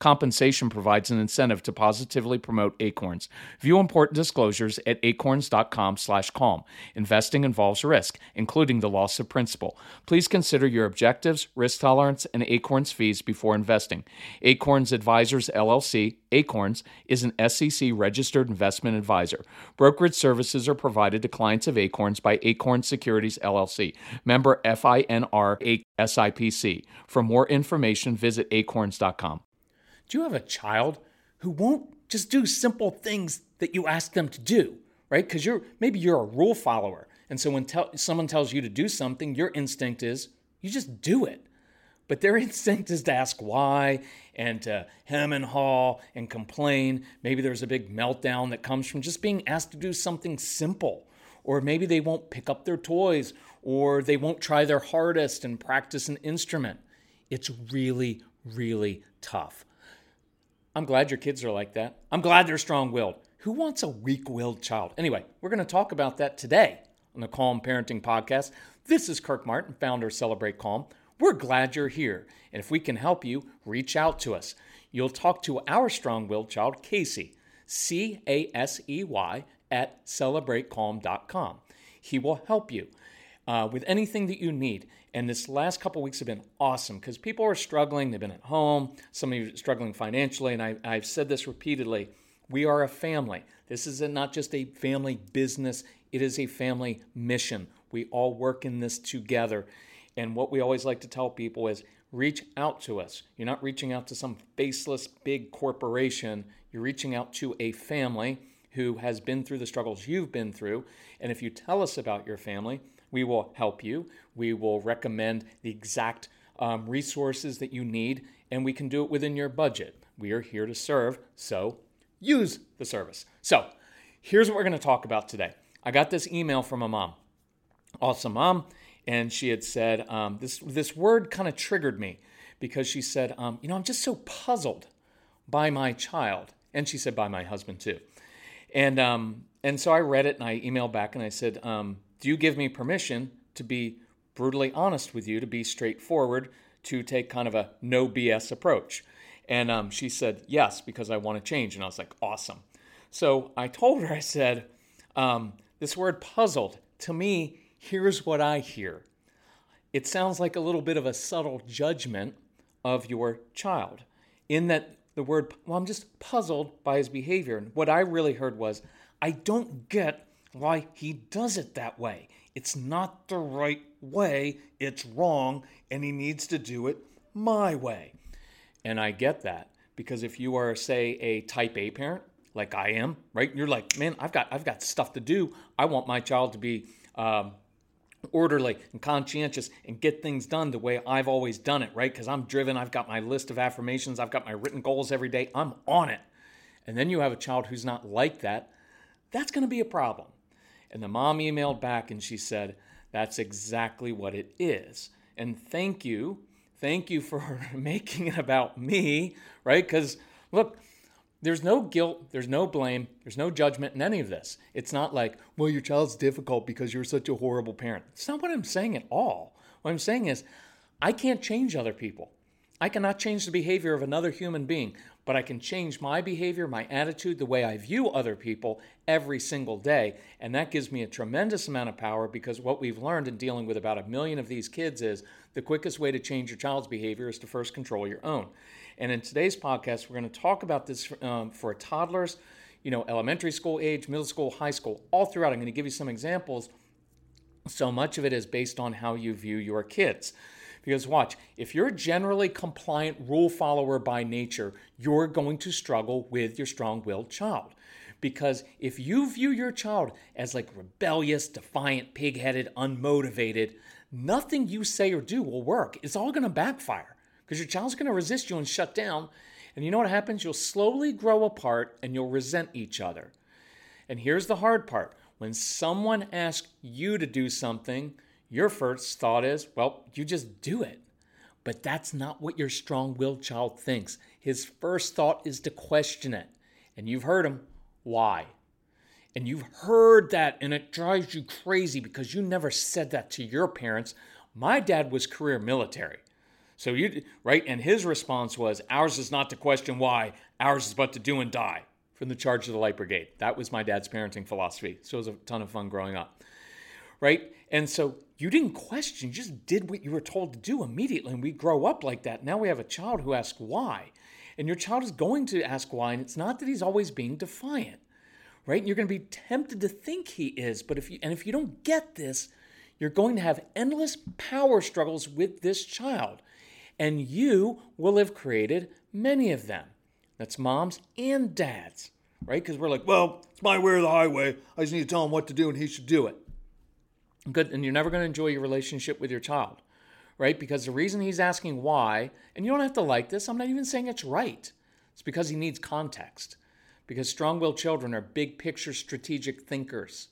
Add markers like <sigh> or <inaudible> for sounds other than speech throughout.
Compensation provides an incentive to positively promote Acorns. View important disclosures at acorns.com/calm. Investing involves risk, including the loss of principal. Please consider your objectives, risk tolerance, and Acorns fees before investing. Acorns Advisors LLC, Acorns, is an SEC registered investment advisor. Brokerage services are provided to clients of Acorns by Acorn Securities LLC, member FINRA SIPC. For more information, visit acorns.com. Do you have a child who won't just do simple things that you ask them to do, right? Because you're maybe you're a rule follower, and so when te- someone tells you to do something, your instinct is you just do it. But their <laughs> instinct is to ask why and to hem and haw and complain. Maybe there's a big meltdown that comes from just being asked to do something simple. Or maybe they won't pick up their toys or they won't try their hardest and practice an instrument. It's really, really tough. I'm glad your kids are like that. I'm glad they're strong willed. Who wants a weak willed child? Anyway, we're going to talk about that today on the Calm Parenting Podcast. This is Kirk Martin, founder of Celebrate Calm. We're glad you're here. And if we can help you, reach out to us. You'll talk to our strong willed child, Casey, C A S E Y, at celebratecalm.com. He will help you uh, with anything that you need. And this last couple weeks have been awesome because people are struggling. They've been at home. Some of you are struggling financially. And I, I've said this repeatedly. We are a family. This is a, not just a family business, it is a family mission. We all work in this together. And what we always like to tell people is reach out to us. You're not reaching out to some faceless big corporation, you're reaching out to a family who has been through the struggles you've been through. And if you tell us about your family, we will help you. We will recommend the exact um, resources that you need, and we can do it within your budget. We are here to serve, so use the service. So, here's what we're going to talk about today. I got this email from a mom, awesome mom, and she had said um, this. This word kind of triggered me because she said, um, "You know, I'm just so puzzled by my child," and she said by my husband too. And um, and so I read it and I emailed back and I said, um, do you give me permission to be brutally honest with you, to be straightforward, to take kind of a no BS approach? And um, she said, Yes, because I want to change. And I was like, Awesome. So I told her, I said, um, This word puzzled, to me, here's what I hear. It sounds like a little bit of a subtle judgment of your child, in that the word, well, I'm just puzzled by his behavior. And what I really heard was, I don't get why he does it that way. It's not the right way, it's wrong, and he needs to do it my way. And I get that because if you are, say, a type A parent, like I am, right? You're like, man, I've got I've got stuff to do. I want my child to be um, orderly and conscientious and get things done the way I've always done it, right? Because I'm driven. I've got my list of affirmations. I've got my written goals every day. I'm on it. And then you have a child who's not like that. That's going to be a problem. And the mom emailed back and she said, That's exactly what it is. And thank you. Thank you for <laughs> making it about me, right? Because look, there's no guilt, there's no blame, there's no judgment in any of this. It's not like, well, your child's difficult because you're such a horrible parent. It's not what I'm saying at all. What I'm saying is, I can't change other people. I cannot change the behavior of another human being but I can change my behavior, my attitude, the way I view other people every single day. And that gives me a tremendous amount of power because what we've learned in dealing with about a million of these kids is the quickest way to change your child's behavior is to first control your own. And in today's podcast, we're going to talk about this um, for toddlers, you know, elementary school age, middle school, high school, all throughout. I'm going to give you some examples. So much of it is based on how you view your kids. Because watch, if you're a generally compliant rule follower by nature, you're going to struggle with your strong willed child Because if you view your child as like rebellious, defiant, pig headed, unmotivated, nothing you say or do will work. It's all going to backfire because your child's going to resist you and shut down. And you know what happens? You'll slowly grow apart and you'll resent each other. And here's the hard part when someone asks you to do something, your first thought is, well, you just do it. But that's not what your strong willed child thinks. His first thought is to question it. And you've heard him. Why? And you've heard that, and it drives you crazy because you never said that to your parents. My dad was career military. So you right, and his response was, "Ours is not to question why. Ours is but to do and die." From the charge of the light brigade. That was my dad's parenting philosophy. So it was a ton of fun growing up, right? And so you didn't question; you just did what you were told to do immediately. And we grow up like that. Now we have a child who asks why, and your child is going to ask why, and it's not that he's always being defiant right? You're going to be tempted to think he is, but if you and if you don't get this, you're going to have endless power struggles with this child. And you will have created many of them. That's moms and dads, right? Because we're like, well, it's my way or the highway. I just need to tell him what to do and he should do it. Good. And you're never going to enjoy your relationship with your child, right? Because the reason he's asking why, and you don't have to like this, I'm not even saying it's right. It's because he needs context because strong willed children are big picture strategic thinkers.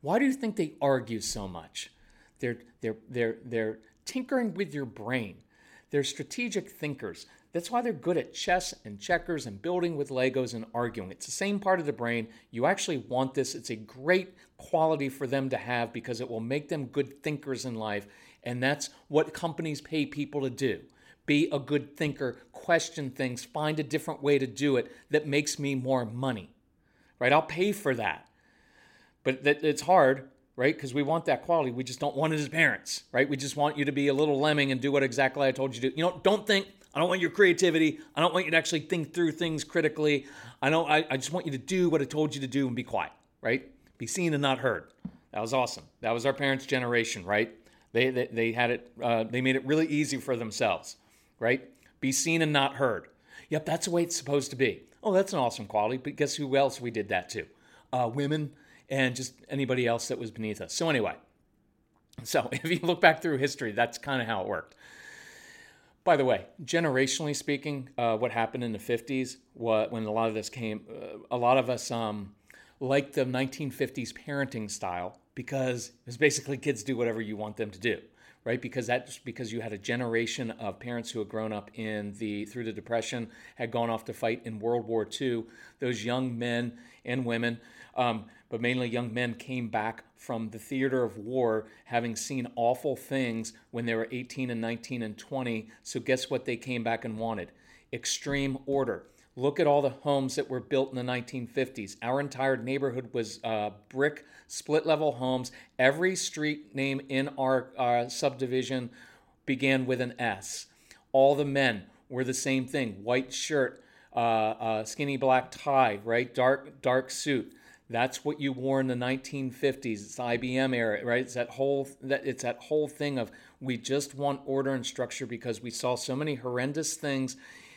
Why do you think they argue so much? They're, they're, they're, they're tinkering with your brain. They're strategic thinkers. That's why they're good at chess and checkers and building with Legos and arguing. It's the same part of the brain. You actually want this. It's a great quality for them to have because it will make them good thinkers in life. And that's what companies pay people to do be a good thinker, question things, find a different way to do it that makes me more money. Right? I'll pay for that. But that, it's hard, right? Because we want that quality. We just don't want it as parents, right? We just want you to be a little lemming and do what exactly I told you to do. You know, don't think. I don't want your creativity. I don't want you to actually think through things critically. I don't. I, I just want you to do what I told you to do and be quiet, right? Be seen and not heard. That was awesome. That was our parents' generation, right? They, they, they had it. Uh, they made it really easy for themselves right? Be seen and not heard. Yep, that's the way it's supposed to be. Oh, that's an awesome quality, but guess who else we did that to? Uh, women and just anybody else that was beneath us. So, anyway, <laughs> so if you look back through history, that's kind of how it worked. By the way, generationally speaking, uh, what happened in the 50s, what, when a lot of this came, uh, a lot of us um, liked the 1950s parenting style because it was basically kids do whatever you want them to do right? Because that's because you had a generation of parents who had grown up in the through the depression, had gone off to fight in World War II. Those young men and women, um, but mainly young men, came back from the theater of war, having seen awful things when they were 18 and 19 and 20. So guess what? They came back and wanted extreme order Look at all the homes that were built in the 1950s. Our entire neighborhood was uh, brick, split level homes. Every street name in our uh, subdivision began with an S. All the men were the same thing white shirt, uh, uh skinny black tie, right? Dark, dark suit. That's what you wore in the 1950s. It's IBM era, right? It's that whole that it's that whole thing of we just want order and structure because we saw so many horrendous things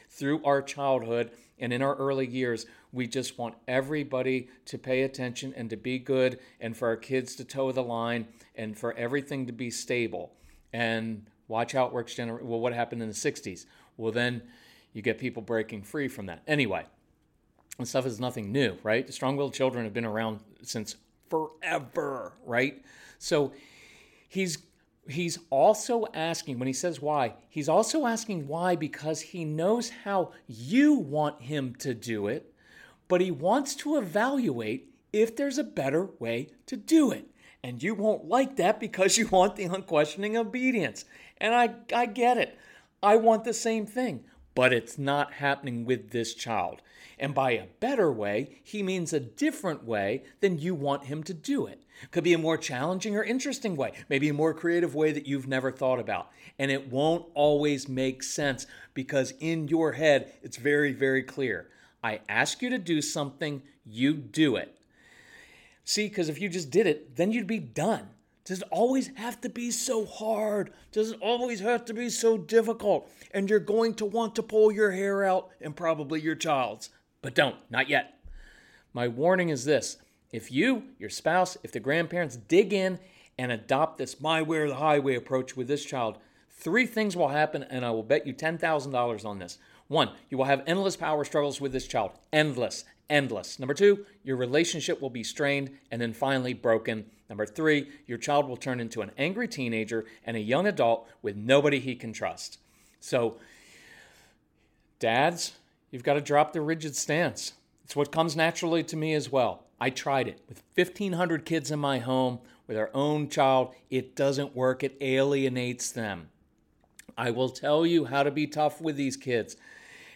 through our childhood and in our early years, we just want everybody to pay attention and to be good, and for our kids to toe the line, and for everything to be stable. And watch how it works. Gener- well, what happened in the 60s? Well, then you get people breaking free from that. Anyway, and stuff is nothing new, right? Strong willed children have been around since forever, right? So he's he's also asking, when he says why, he's also asking why because he knows how you want him to do it, but he wants to evaluate if there's a better way to do it. And you won't like that because you want the unquestioning obedience. And I, I get it. I want the same thing, but it's not happening with this child. And by a better way, he means a different way than you want him to do it. Could be a more challenging or interesting way, maybe a more creative way that you've never thought about. And it won't always make sense because in your head, it's very, very clear. I ask you to do something, you do it. See, because if you just did it, then you'd be done. Does it always have to be so hard? Does it always have to be so difficult? And you're going to want to pull your hair out and probably your child's. But don't, not yet. My warning is this if you, your spouse, if the grandparents dig in and adopt this my way or the highway approach with this child, three things will happen, and I will bet you $10,000 on this. One, you will have endless power struggles with this child. Endless, endless. Number two, your relationship will be strained and then finally broken. Number three, your child will turn into an angry teenager and a young adult with nobody he can trust. So, dads, you've got to drop the rigid stance. It's what comes naturally to me as well. I tried it with 1,500 kids in my home, with our own child. It doesn't work, it alienates them. I will tell you how to be tough with these kids.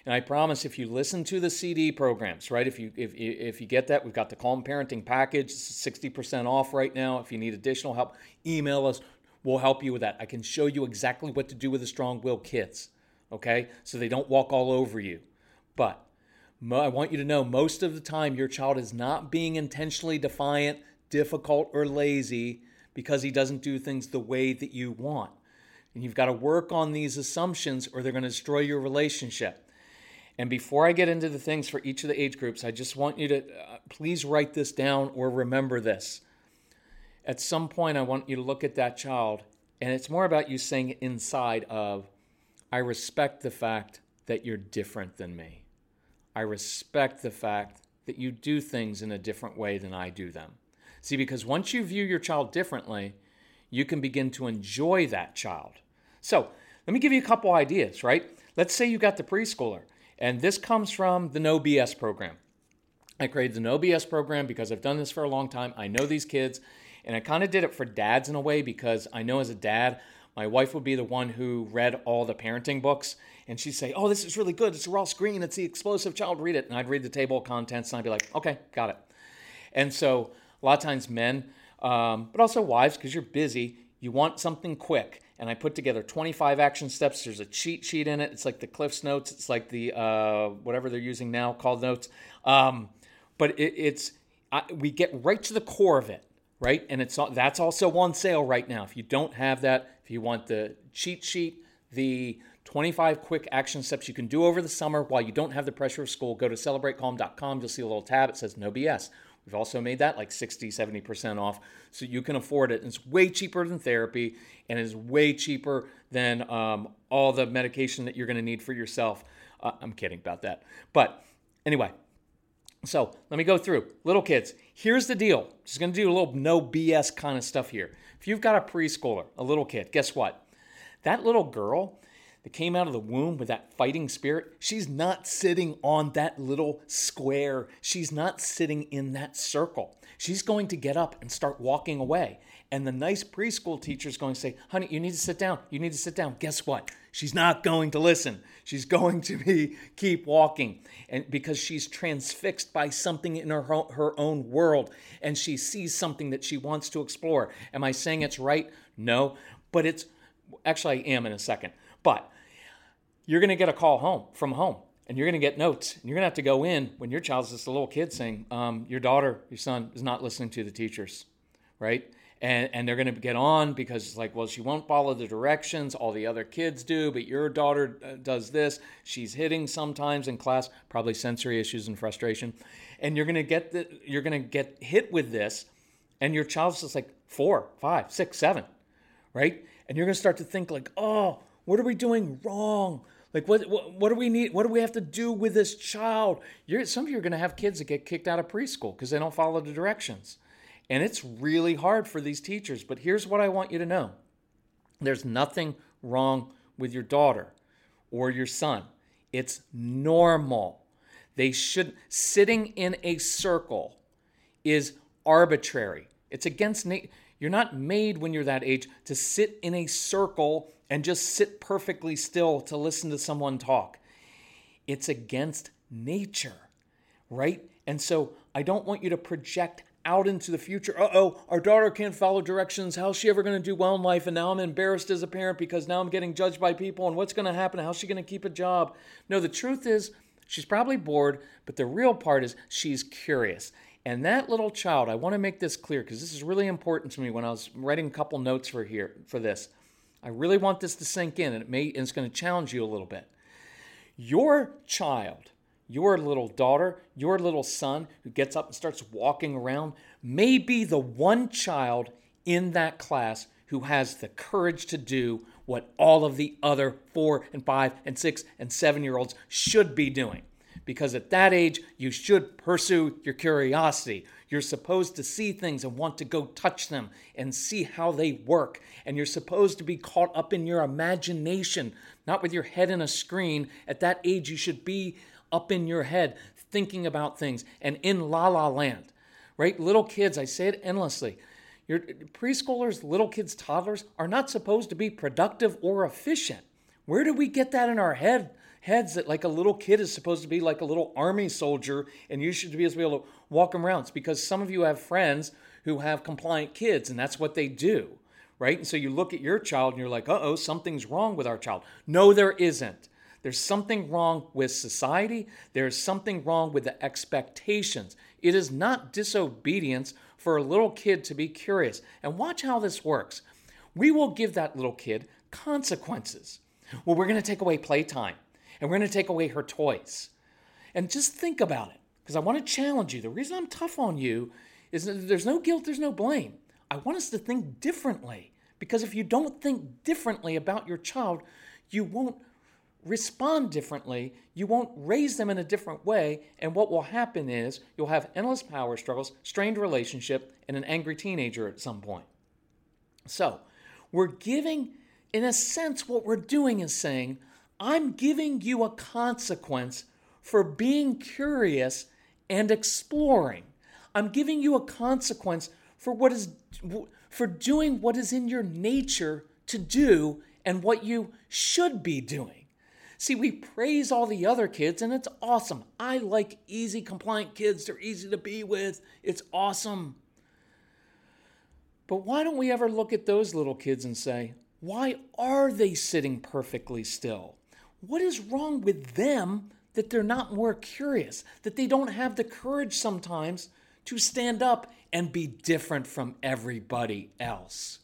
And I promise if you listen to the CD programs, right? If you if if you get that, we've got the Calm Parenting package, 60% off right now. If you need additional help, email us. We'll help you with that. I can show you exactly what to do with the strong will kids, okay? So they don't walk all over you. But I want you to know most of the time your child is not being intentionally defiant, difficult, or lazy because he doesn't do things the way that you want. And you've got to work on these assumptions or they're going to destroy your relationship. And before I get into the things for each of the age groups, I just want you to uh, please write this down or remember this. At some point, I want you to look at that child, and it's more about you saying inside of, I respect the fact that you're different than me. I respect the fact that you do things in a different way than I do them. See, because once you view your child differently, you can begin to enjoy that child. So, let me give you a couple ideas, right? Let's say you got the preschooler and this comes from the No BS program. I created the No BS program because I've done this for a long time. I know these kids, and I kind of did it for dads in a way because I know as a dad, my wife would be the one who read all the parenting books, and she'd say, Oh, this is really good. It's Ross Greene. It's the explosive child. Read it. And I'd read the table of contents, and I'd be like, Okay, got it. And so a lot of times men, um, but also wives, because you're busy, you want something quick and I put together 25 action steps. There's a cheat sheet in it. It's like the Cliffs Notes. It's like the uh, whatever they're using now called Notes. Um, but it, it's I, we get right to the core of it, right? And it's that's also on sale right now. If you don't have that, if you want the cheat sheet, the 25 quick action steps you can do over the summer while you don't have the pressure of school, go to celebratecalm.com. You'll see a little tab. It says No BS. We've also made that like 60, 70% off so you can afford it. And it's way cheaper than therapy and is way cheaper than um, all the medication that you're going to need for yourself. Uh, I'm kidding about that. But anyway, so let me go through. Little kids, here's the deal. Just going to do a little no BS kind of stuff here. If you've got a preschooler, a little kid, guess what? That little girl that came out of the womb with that fighting spirit, she's not sitting on that little square. She's not sitting in that circle. She's going to get up and start walking away. And the nice preschool teacher is going to say, honey, you need to sit down. You need to sit down. Guess what? She's not going to listen. She's going to be keep walking. And because she's transfixed by something in her, her own world and she sees something that she wants to explore. Am I saying it's right? No. But it's actually I am in a second. But you're going to get a call home from home and you're going to get notes and you're going to have to go in when your child's just a little kid saying um, your daughter your son is not listening to the teachers right? And, and they're going to get on because it's like well she won't follow the directions all the other kids do but your daughter uh, does this. She's hitting sometimes in class probably sensory issues and frustration. And you're going to get the, you're going to get hit with this and your child's just like four five six seven right? And you're going to start to think like oh what are we doing wrong like what, what, what do we need? What do we have to do with this child? You're, some of you are going to have kids that get kicked out of preschool because they don't follow the directions, and it's really hard for these teachers. But here's what I want you to know: there's nothing wrong with your daughter or your son. It's normal. They should sitting in a circle is arbitrary. It's against nature. You're not made when you're that age to sit in a circle and just sit perfectly still to listen to someone talk. It's against nature, right? And so I don't want you to project out into the future. Uh oh, our daughter can't follow directions. How's she ever going to do well in life? And now I'm embarrassed as a parent because now I'm getting judged by people. And what's going to happen? How's she going to keep a job? No, the truth is, she's probably bored, but the real part is she's curious. And that little child, I want to make this clear because this is really important to me when I was writing a couple notes for here for this. I really want this to sink in, and it may and it's going to challenge you a little bit. Your child, your little daughter, your little son who gets up and starts walking around may be the one child in that class who has the courage to do what all of the other four and five and six and seven year olds should be doing. Because at that age, you should pursue your curiosity. You're supposed to see things and want to go touch them and see how they work. And you're supposed to be caught up in your imagination, not with your head in a screen. At that age, you should be up in your head thinking about things and in la la land, right? Little kids, I say it endlessly. Your preschoolers, little kids, toddlers are not supposed to be productive or efficient. Where do we get that in our head? Heads that like a little kid is supposed to be like a little army soldier and you should be able to walk around. It's because some of you have friends who have compliant kids and that's what they do, right? And so you look at your child and you're like, uh oh, something's wrong with our child. No, there isn't. There's something wrong with society. There's something wrong with the expectations. It is not disobedience for a little kid to be curious. And watch how this works. We will give that little kid consequences. Well, we're going to take away playtime and we're going to take away her toys. And just think about it because I want to challenge you. The reason I'm tough on you is that there's no guilt, there's no blame. I want us to think differently because if you don't think differently about your child, you won't respond differently, you won't raise them in a different way, and what will happen is you'll have endless power struggles, strained relationship, and an angry teenager at some point. So, we're giving, in a sense, what we're doing is saying, I'm giving you a consequence for being curious and exploring. I'm giving you a consequence for what is for doing what is in your nature to do and what you should be doing. See, we praise all the other kids, and it's awesome. I like easy, compliant kids. They're easy to be with. It's awesome. But why don't we ever look at those little kids and say, why are they sitting perfectly still? What is wrong with them that they're not more curious, that they don't have the courage sometimes to stand up and be different from everybody else?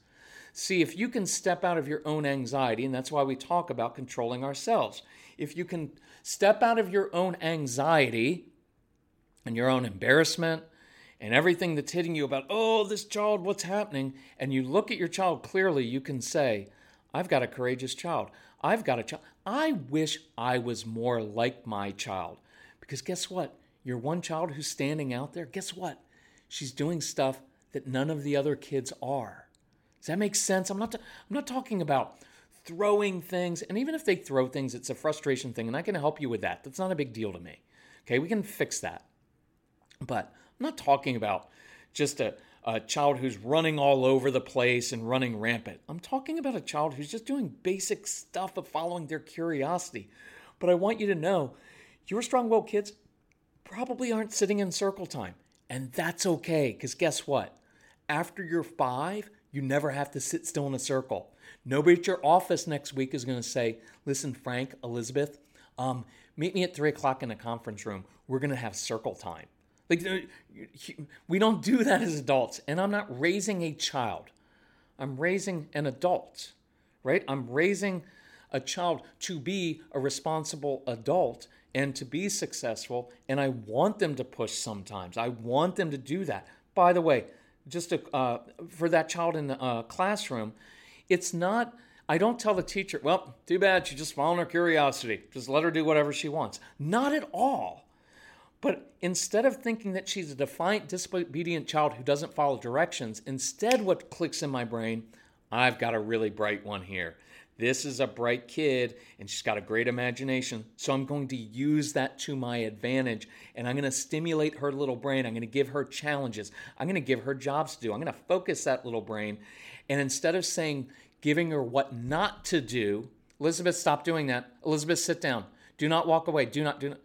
See, if you can step out of your own anxiety, and that's why we talk about controlling ourselves, if you can step out of your own anxiety and your own embarrassment and everything that's hitting you about, oh, this child, what's happening, and you look at your child clearly, you can say, I've got a courageous child. I've got a child. I wish I was more like my child. Because guess what? Your one child who's standing out there, guess what? She's doing stuff that none of the other kids are. Does that make sense? I'm not, I'm not talking about throwing things, and even if they throw things, it's a frustration thing, and I can help you with that. That's not a big deal to me. Okay, we can fix that. But I'm not talking about just a, a child who's running all over the place and running rampant. I'm talking about a child who's just doing basic stuff of following their curiosity. But I want you to know your strong willed kids probably aren't sitting in circle time. And that's okay, because guess what? After you're five, you never have to sit still in a circle. Nobody at your office next week is going to say, listen, Frank, Elizabeth, um, meet me at three o'clock in the conference room. We're going to have circle time. Like, uh, we don't do that as adults. And I'm not raising a child, I'm raising an adult, right? I'm raising a child to be a responsible adult and to be successful. And I want them to push sometimes. I want them to do that. By the way, just to, uh, for that child in the uh, classroom, it's not. I don't tell the teacher, well, too bad, she's just following her curiosity. Just let her do whatever she wants. Not at all. But instead of thinking that she's a defiant, disobedient child who doesn't follow directions, instead, what clicks in my brain, I've got a really bright one here. This is a bright kid and she's got a great imagination. So I'm going to use that to my advantage and I'm going to stimulate her little brain. I'm going to give her challenges. I'm going to give her jobs to do. I'm going to focus that little brain. And instead of saying, giving her what not to do, Elizabeth, stop doing that. Elizabeth, sit down. Do not walk away. Do not, do not.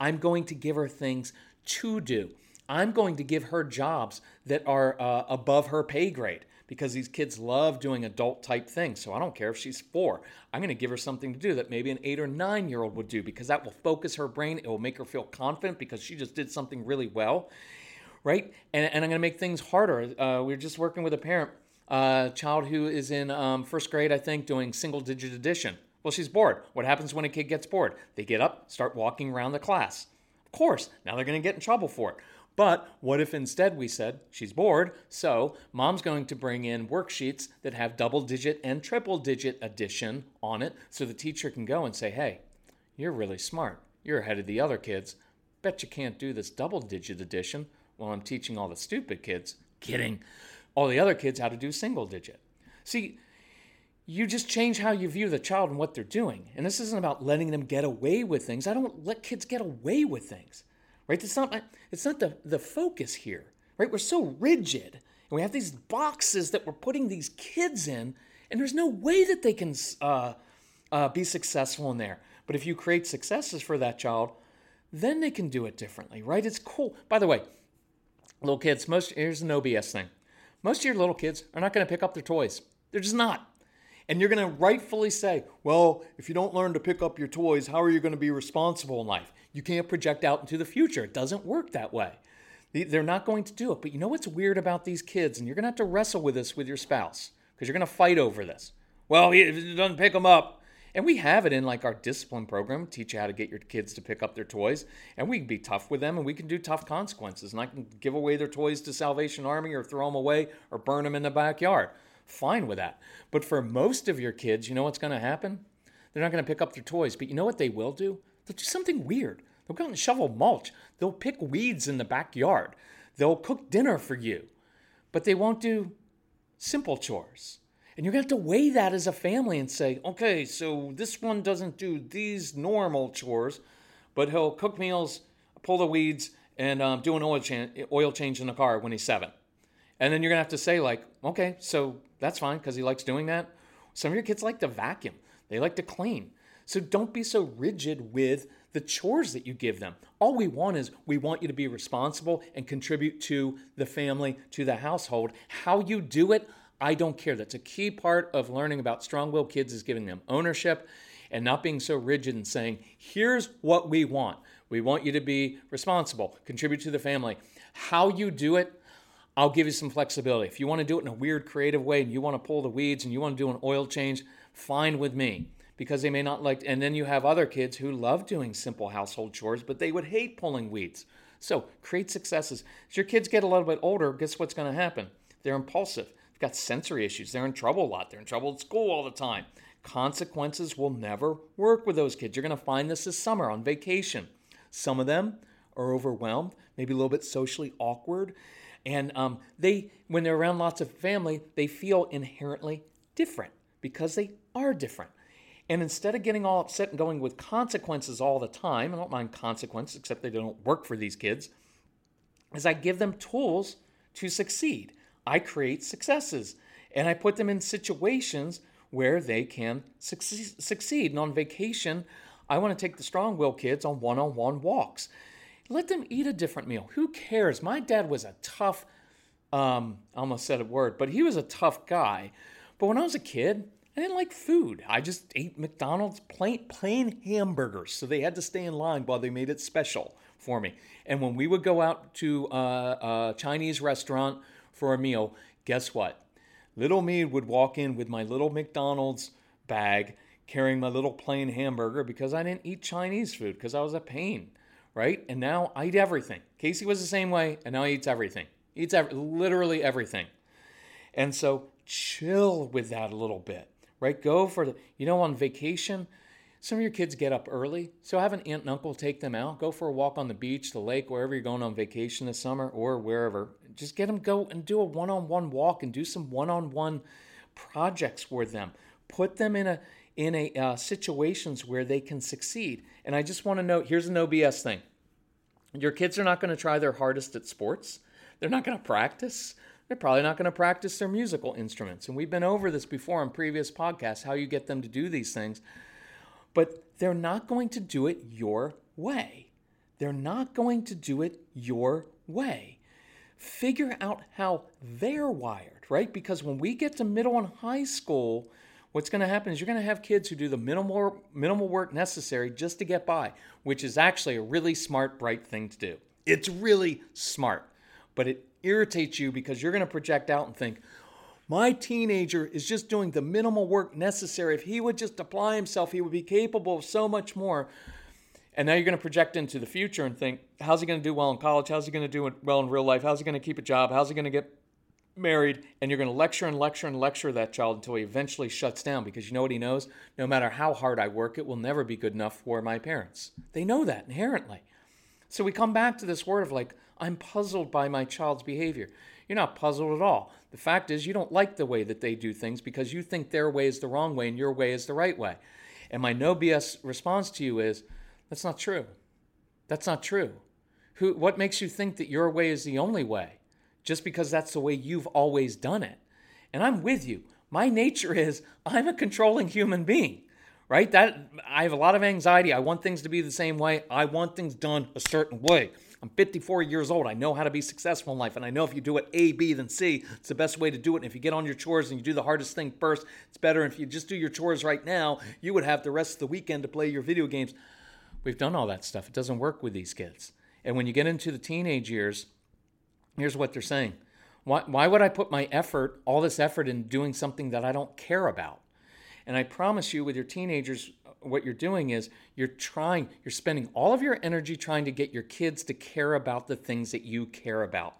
I'm going to give her things to do. I'm going to give her jobs that are uh, above her pay grade because these kids love doing adult type things. So I don't care if she's four. I'm going to give her something to do that maybe an eight or nine year old would do because that will focus her brain. It will make her feel confident because she just did something really well. Right? And, and I'm going to make things harder. Uh, we are just working with a parent, uh, child who is in um, first grade, I think, doing single digit addition. Well, she's bored. What happens when a kid gets bored? They get up, start walking around the class. Of course, now they're going to get in trouble for it. But what if instead we said, she's bored, so mom's going to bring in worksheets that have double digit and triple digit addition on it so the teacher can go and say, hey, you're really smart. You're ahead of the other kids. Bet you can't do this double digit addition while I'm teaching all the stupid kids. Kidding. All the other kids how to do single digit. See, you just change how you view the child and what they're doing. And this isn't about letting them get away with things. I don't let kids get away with things. Right? It's not it's not the, the focus here. Right? We're so rigid. And we have these boxes that we're putting these kids in, and there's no way that they can uh, uh, be successful in there. But if you create successes for that child, then they can do it differently, right? It's cool. By the way, little kids, most here's an OBS thing. Most of your little kids are not going to pick up their toys. They're just not. And you're going to rightfully say, well, if you don't learn to pick up your toys, how are you going to be responsible in life? You can't project out into the future. It doesn't work that way. They're not going to do it. But you know what's weird about these kids? And you're going to have to wrestle with this with your spouse because you're going to fight over this. Well, if he doesn't pick them up. And we have it in like our discipline program, teach you how to get your kids to pick up their toys. And we can be tough with them and we can do tough consequences. And I can give away their toys to Salvation Army or throw them away or burn them in the backyard fine with that. But for most of your kids, you know what's going to happen? They're not going to pick up their toys. But you know what they will do? They'll do something weird. They'll go out and shovel mulch. They'll pick weeds in the backyard. They'll cook dinner for you. But they won't do simple chores. And you're going to have to weigh that as a family and say, okay, so this one doesn't do these normal chores, but he'll cook meals, pull the weeds, and um, do an oil, oil change in the car when he's seven. And then you're going to have to say, like, okay, so that's fine because he likes doing that. Some of your kids like to vacuum, they like to clean. So don't be so rigid with the chores that you give them. All we want is we want you to be responsible and contribute to the family, to the household. How you do it, I don't care. That's a key part of learning about strong willed kids is giving them ownership and not being so rigid and saying, here's what we want. We want you to be responsible, contribute to the family. How you do it, I'll give you some flexibility. If you want to do it in a weird, creative way and you want to pull the weeds and you want to do an oil change, fine with me because they may not like. And then you have other kids who love doing simple household chores, but they would hate pulling weeds. So create successes. As your kids get a little bit older, guess what's going to happen? They're impulsive. They've got sensory issues. They're in trouble a lot. They're in trouble at school all the time. Consequences will never work with those kids. You're going to find this this summer on vacation. Some of them are overwhelmed, maybe a little bit socially awkward. And um, they, when they're around lots of family, they feel inherently different because they are different. And instead of getting all upset and going with consequences all the time, I don't mind consequences, except they don't work for these kids, is I give them tools to succeed. I create successes and I put them in situations where they can succeed. And on vacation, I want to take the strong will kids on one on one walks. Let them eat a different meal. Who cares? My dad was a tough, um, I almost said a word, but he was a tough guy. But when I was a kid, I didn't like food. I just ate McDonald's plain, plain hamburgers. So they had to stay in line while they made it special for me. And when we would go out to a, a Chinese restaurant for a meal, guess what? Little me would walk in with my little McDonald's bag carrying my little plain hamburger because I didn't eat Chinese food because I was a pain right? And now I eat everything. Casey was the same way, and now he eats everything. He eats every, literally everything. And so chill with that a little bit, right? Go for the, you know, on vacation, some of your kids get up early. So have an aunt and uncle take them out. Go for a walk on the beach, the lake, wherever you're going on vacation this summer or wherever. Just get them go and do a one on one walk and do some one on one projects with them. Put them in a, in a uh, situations where they can succeed. And I just want to note here's an OBS thing. Your kids are not going to try their hardest at sports. They're not going to practice. They're probably not going to practice their musical instruments. And we've been over this before on previous podcasts how you get them to do these things. But they're not going to do it your way. They're not going to do it your way. Figure out how they're wired, right? Because when we get to middle and high school, what's going to happen is you're going to have kids who do the minimal minimal work necessary just to get by, which is actually a really smart, bright thing to do. It's really smart, but it irritates you because you're going to project out and think, My teenager is just doing the minimal work necessary. If he would just apply himself, he would be capable of so much more. And now you're going to project into the future and think, how's he going to do well in college? How's he going to do well in real life? How's he going to keep a job? How's he going to get married? And you're going to lecture and lecture and lecture that child until he eventually shuts down because you know what he knows? No matter how hard I work, it will never be good enough for my parents. They know that inherently. So we come back to this word of like, I'm puzzled by my child's behavior. You're not puzzled at all. The fact is, you don't like the way that they do things because you think their way is the wrong way and your way is the right way. And my no BS response to you is, that's not true. That's not true. Who, what makes you think that your way is the only way? Just because that's the way you've always done it. And I'm with you. My nature is I'm a controlling human being, right? That I have a lot of anxiety. I want things to be the same way. I want things done a certain way. I'm 54 years old. I know how to be successful in life. And I know if you do it A, B, then C, it's the best way to do it. And if you get on your chores and you do the hardest thing first, it's better. And if you just do your chores right now, you would have the rest of the weekend to play your video games. We've done all that stuff. It doesn't work with these kids. And when you get into the teenage years, here's what they're saying why, why would I put my effort, all this effort, in doing something that I don't care about? And I promise you, with your teenagers, uh, what you're doing is you're trying, you're spending all of your energy trying to get your kids to care about the things that you care about.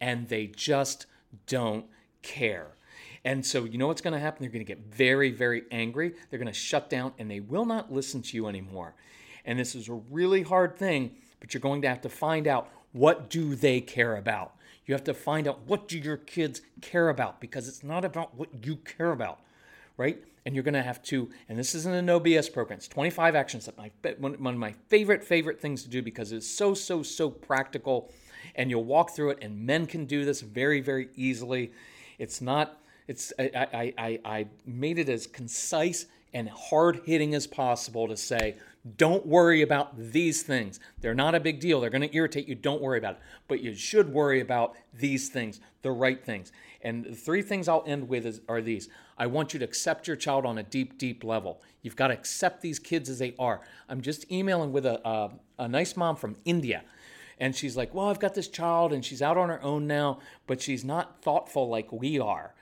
And they just don't care. And so, you know what's going to happen? They're going to get very, very angry. They're going to shut down and they will not listen to you anymore. And this is a really hard thing, but you're going to have to find out what do they care about. You have to find out what do your kids care about because it's not about what you care about, right? And you're going to have to, and this isn't a no BS program. It's 25 actions that my one of my favorite favorite things to do because it's so so so practical, and you'll walk through it. And men can do this very very easily. It's not. It's I I I, I made it as concise and hard hitting as possible to say don't worry about these things. They're not a big deal. They're going to irritate you. Don't worry about it. But you should worry about these things, the right things. And the three things I'll end with is, are these. I want you to accept your child on a deep, deep level. You've got to accept these kids as they are. I'm just emailing with a, a, a nice mom from India. And she's like, Well, I've got this child and she's out on her own now, but she's not thoughtful like we are.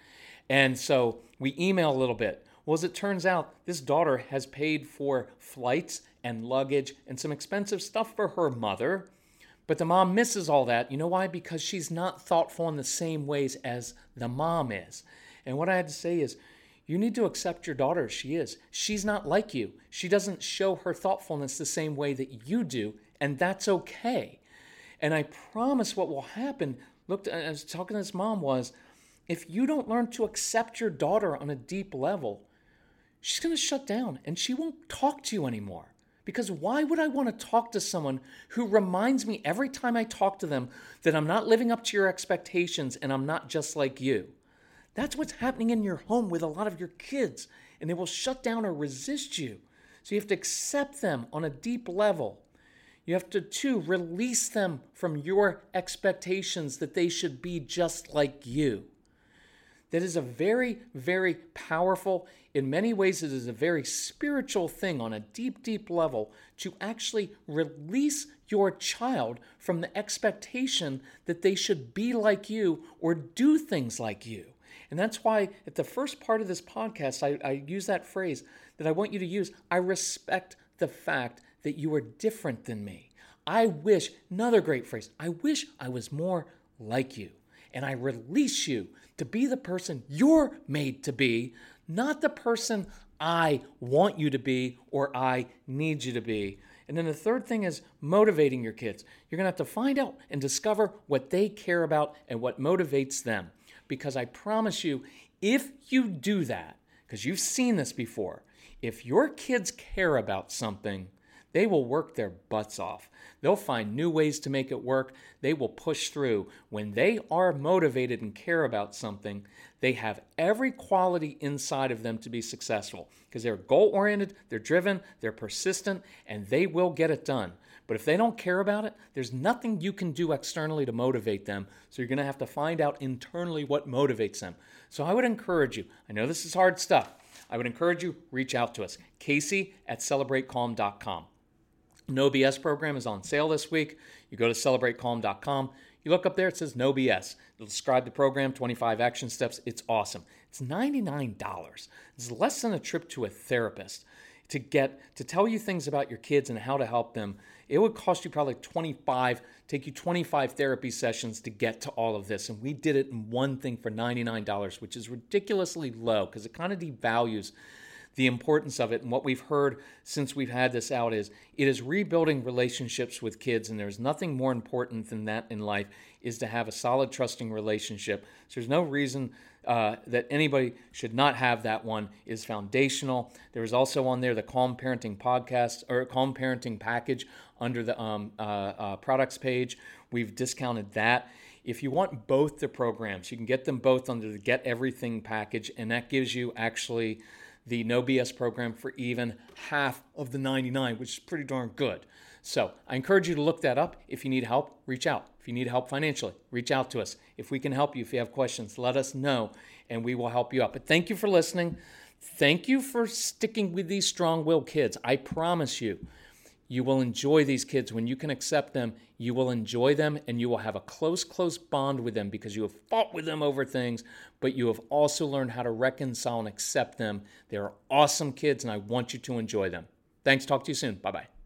And so we email a little bit. Well, as it turns out, this daughter has paid for flights and luggage and some expensive stuff for her mother. But the mom misses all that. You know why? Because she's not thoughtful in the same ways as the mom is. And what I had to say is, you need to accept your daughter as she is. She's not like you. She doesn't show her thoughtfulness the same way that you do, and that's okay. And I promise what will happen. Look, I was talking to this mom was, if you don't learn to accept your daughter on a deep level, she's going to shut down and she won't talk to you anymore. Because why would I want to talk to someone who reminds me every time I talk to them that I'm not living up to your expectations and I'm not just like you? That's what's happening in your home with a lot of your kids, and they will shut down or resist you. So you have to accept them on a deep level. You have to, too, release them from your expectations that they should be just like you. That is a very, very powerful, in many ways, it is a very spiritual thing on a deep, deep level to actually release your child from the expectation that they should be like you or do things like you. And that's why at the first part of this podcast, I, I use that phrase that I want you to use. I respect the fact that you are different than me. I wish, another great phrase, I wish I was more like you. And I release you to be the person you're made to be, not the person I want you to be or I need you to be. And then the third thing is motivating your kids. You're going to have to find out and discover what they care about and what motivates them. Because I promise you, if you do that, because you've seen this before, if your kids care about something, they will work their butts off. They'll find new ways to make it work. They will push through. When they are motivated and care about something, they have every quality inside of them to be successful because they're goal oriented, they're driven, they're persistent, and they will get it done. But if they don't care about it, there's nothing you can do externally to motivate them. So you're going to have to find out internally what motivates them. So I would encourage you, I know this is hard stuff. I would encourage you, reach out to us. Casey at celebratecalm.com. No BS program is on sale this week. You go to celebratecalm.com, You look up there, it says no BS. It'll describe the program, 25 action steps. It's awesome. It's $99. It's less than a trip to a therapist to get to tell you things about your kids and how to help them. It would cost you probably 25, take you 25 therapy sessions to get to all of this. And we did it in one thing for $99, which is ridiculously low because it kind of devalues the importance of it. And what we've heard since we've had this out is it is rebuilding relationships with kids, and there's nothing more important than that in life is to have a solid, trusting relationship. So there's no reason uh, that anybody should not have that one is foundational. There's also on there the Calm Parenting podcast or Calm Parenting package under the um, uh, uh, products page. We've discounted that. If you want both the programs, you can get them both under the Get Everything package, and that gives you actually the No BS program for even half of the 99, which is pretty darn good. So I encourage you to look that up. If you need help, reach out. If you need help financially, reach out to us. If we can help you, if you have questions, let us know and we will help you out. But thank you for listening. Thank you for sticking with these strong willed kids. I promise you, you will enjoy these kids. When you can accept them, you will enjoy them and you will have a close, close bond with them because you have fought with them over things, but you have also learned how to reconcile and accept them. They are awesome kids and I want you to enjoy them. Thanks. Talk to you soon. Bye bye.